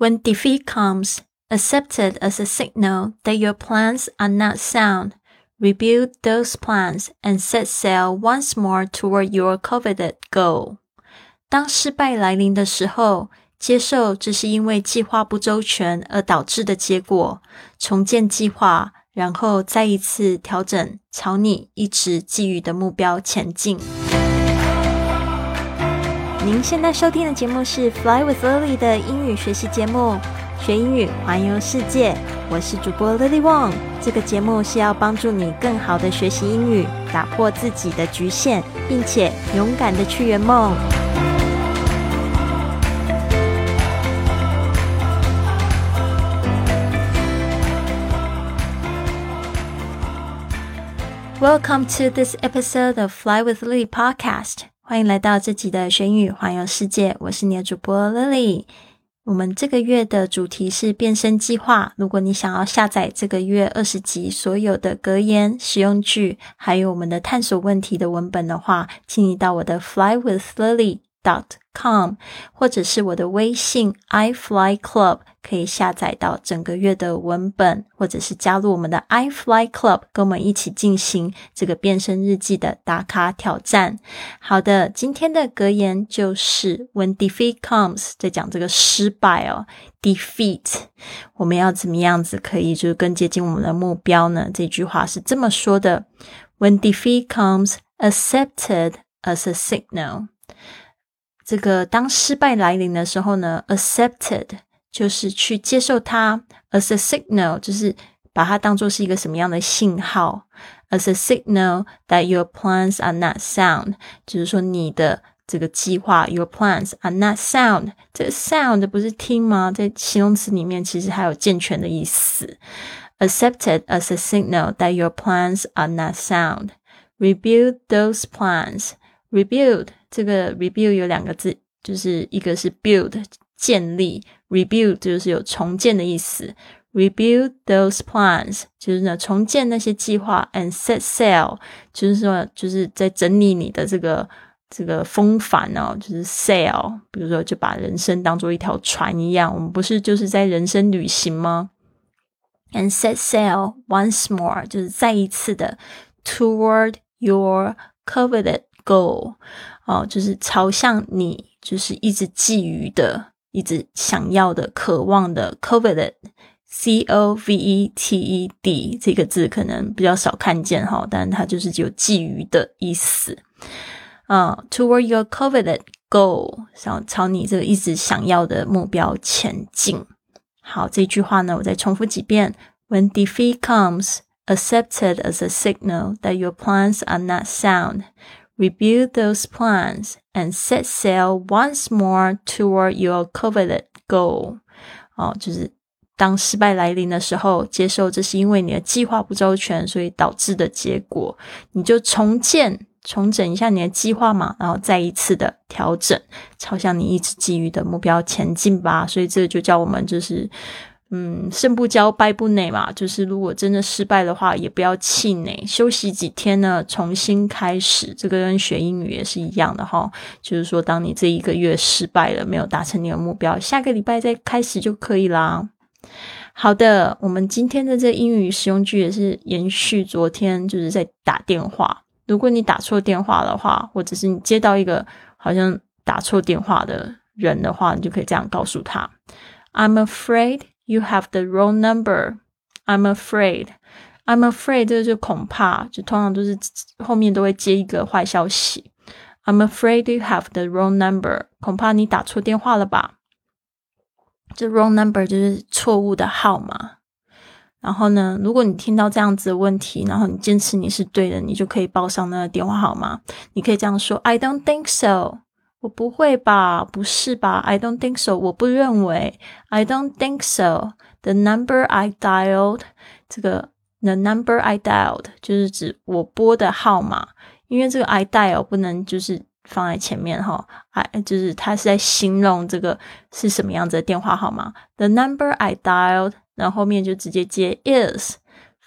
When defeat comes, accept it as a signal that your plans are not sound. Rebuild those plans and set sail once more toward your coveted goal. 当失败来临的时候，接受这是因为计划不周全而导致的结果，重建计划，然后再一次调整，朝你一直寄予的目标前进。 您现在收听的节目是《Fly with Lily》的英语学习节目，学英语环游世界。我是主播 Lily Wong。这个节目是要帮助你更好的学习英语，打破自己的局限，并且勇敢的去圆梦。Welcome to this episode of Fly with Lily podcast. 欢迎来到这集的学英语环游世界，我是你的主播 Lily。我们这个月的主题是变身计划。如果你想要下载这个月二十集所有的格言、实用句，还有我们的探索问题的文本的话，请你到我的 Fly with Lily dot com，或者是我的微信 i fly club。可以下载到整个月的文本，或者是加入我们的 i Fly Club，跟我们一起进行这个变身日记的打卡挑战。好的，今天的格言就是 When defeat comes，在讲这个失败哦，defeat，我们要怎么样子可以就是更接近我们的目标呢？这句话是这么说的：When defeat comes，accepted as a signal。这个当失败来临的时候呢，accepted。就是去接受它，as a signal，就是把它当做是一个什么样的信号，as a signal that your plans are not sound，就是说你的这个计划，your plans are not sound。这个 sound 不是听吗？在形容词里面其实还有健全的意思。Accepted as a signal that your plans are not sound. Rebuild those plans. Rebuild 这个 rebuild 有两个字，就是一个是 build 建立。Rebuild 就是有重建的意思，Rebuild those plans 就是呢重建那些计划，and set sail 就是说就是在整理你的这个这个风帆哦，就是 sail，比如说就把人生当做一条船一样，我们不是就是在人生旅行吗？And set sail once more 就是再一次的 toward your coveted goal 哦，就是朝向你就是一直觊觎的。一直想要的、渴望的，coveted，c o v e t e d 这个字可能比较少看见哈，但它就是有觊觎的意思。啊，toward your coveted goal，想朝你这个一直想要的目标前进。好，这句话呢，我再重复几遍：When defeat comes, accept it as a signal that your plans are not sound. Rebuild those plans and set sail once more toward your coveted goal。哦，就是当失败来临的时候，接受这是因为你的计划不周全，所以导致的结果，你就重建、重整一下你的计划嘛，然后再一次的调整，朝向你一直基于的目标前进吧。所以这个就叫我们就是。嗯，胜不骄，败不馁嘛。就是如果真的失败的话，也不要气馁，休息几天呢，重新开始。这个跟学英语也是一样的哈。就是说，当你这一个月失败了，没有达成你的目标，下个礼拜再开始就可以啦。好的，我们今天的这英语实用句也是延续昨天，就是在打电话。如果你打错电话的话，或者是你接到一个好像打错电话的人的话，你就可以这样告诉他：“I'm afraid。” You have the wrong number. I'm afraid. I'm afraid 这就恐怕，就通常都是后面都会接一个坏消息。I'm afraid you have the wrong number. 恐怕你打错电话了吧？这 wrong number 就是错误的号码。然后呢，如果你听到这样子的问题，然后你坚持你是对的，你就可以报上那个电话号码。你可以这样说：I don't think so. 我不会吧？不是吧？I don't think so。我不认为。I don't think so。The number I dialed，这个 the number I dialed 就是指我拨的号码，因为这个 I dial 不能就是放在前面哈，I 就是它是在形容这个是什么样子的电话号码。The number I dialed，然后后面就直接接 is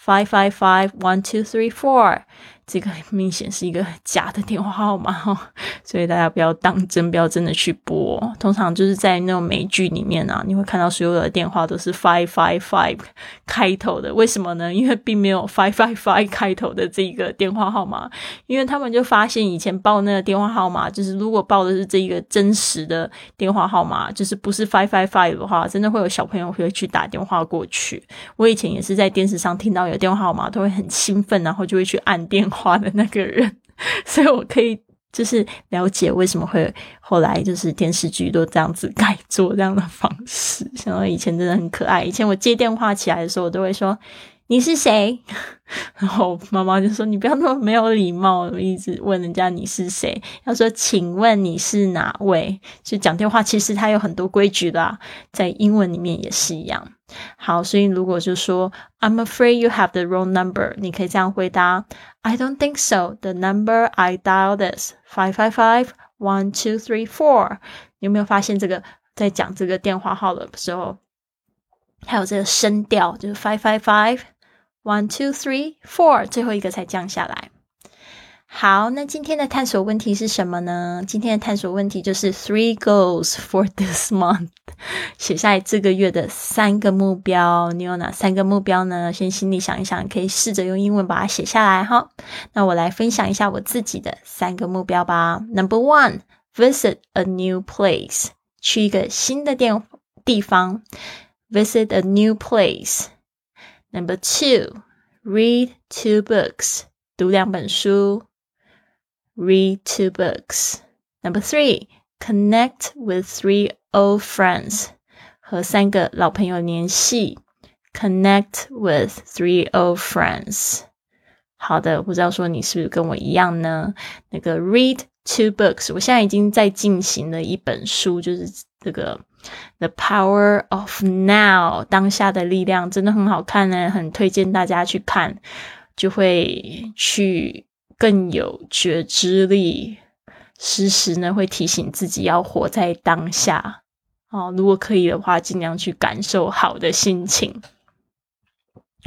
five five five one two three four。这个明显是一个假的电话号码哈，所以大家不要当真，不要真的去拨。通常就是在那种美剧里面啊，你会看到所有的电话都是 five five five 开头的。为什么呢？因为并没有 five five five 开头的这个电话号码，因为他们就发现以前报那个电话号码，就是如果报的是这一个真实的电话号码，就是不是 five five five 的话，真的会有小朋友会去打电话过去。我以前也是在电视上听到有电话号码，都会很兴奋，然后就会去按电。话的那个人，所以我可以就是了解为什么会后来就是电视剧都这样子改做这样的方式。像以前真的很可爱，以前我接电话起来的时候，我都会说。你是谁？然后妈妈就说：“你不要那么没有礼貌，一直问人家你是谁。要说，请问你是哪位？就讲电话，其实它有很多规矩的，在英文里面也是一样。好，所以如果就说 I'm afraid you have the wrong number，你可以这样回答：I don't think so. The number I dialed is five five five one two three four。你有没有发现这个在讲这个电话号的时候，还有这个声调，就是 five five five。One, two, three, four，最后一个才降下来。好，那今天的探索问题是什么呢？今天的探索问题就是 three goals for this month，写下来这个月的三个目标。你有哪三个目标呢？先心里想一想，可以试着用英文把它写下来哈。那我来分享一下我自己的三个目标吧。Number one, visit a new place，去一个新的地地方。Visit a new place。Number two, read two books. 读两本书。Read two books. Number three, connect with three old friends. 和三个老朋友联系。Connect with three old friends. 好的，不知道说你是不是跟我一样呢？那个 read two books，我现在已经在进行了一本书，就是 这个。The power of now，当下的力量真的很好看呢，很推荐大家去看，就会去更有觉知力，时时呢会提醒自己要活在当下。啊，如果可以的话，尽量去感受好的心情。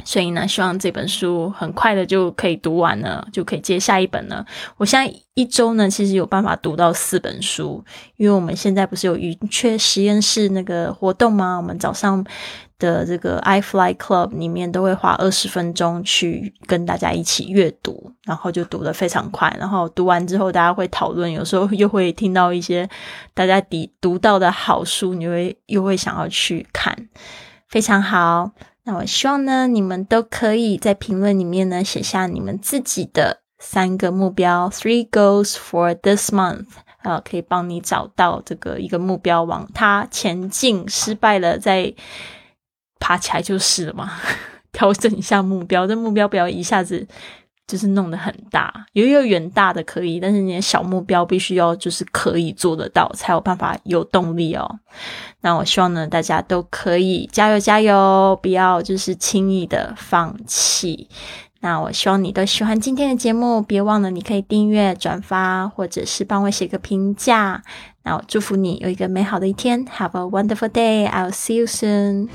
所以呢，希望这本书很快的就可以读完了，就可以接下一本了。我现在一周呢，其实有办法读到四本书，因为我们现在不是有云雀实验室那个活动吗？我们早上的这个 i Fly Club 里面都会花二十分钟去跟大家一起阅读，然后就读得非常快。然后读完之后，大家会讨论，有时候又会听到一些大家读读到的好书，你会又会想要去看，非常好。那我希望呢，你们都可以在评论里面呢写下你们自己的三个目标，three goals for this month，啊，可以帮你找到这个一个目标，往它前进。失败了再爬起来就是了嘛，调整一下目标，这目标不要一下子。就是弄得很大，有一个远大的可以，但是你的小目标必须要就是可以做得到，才有办法有动力哦。那我希望呢，大家都可以加油加油，不要就是轻易的放弃。那我希望你都喜欢今天的节目，别忘了你可以订阅、转发，或者是帮我写个评价。那我祝福你有一个美好的一天，Have a wonderful day. I'll see you soon.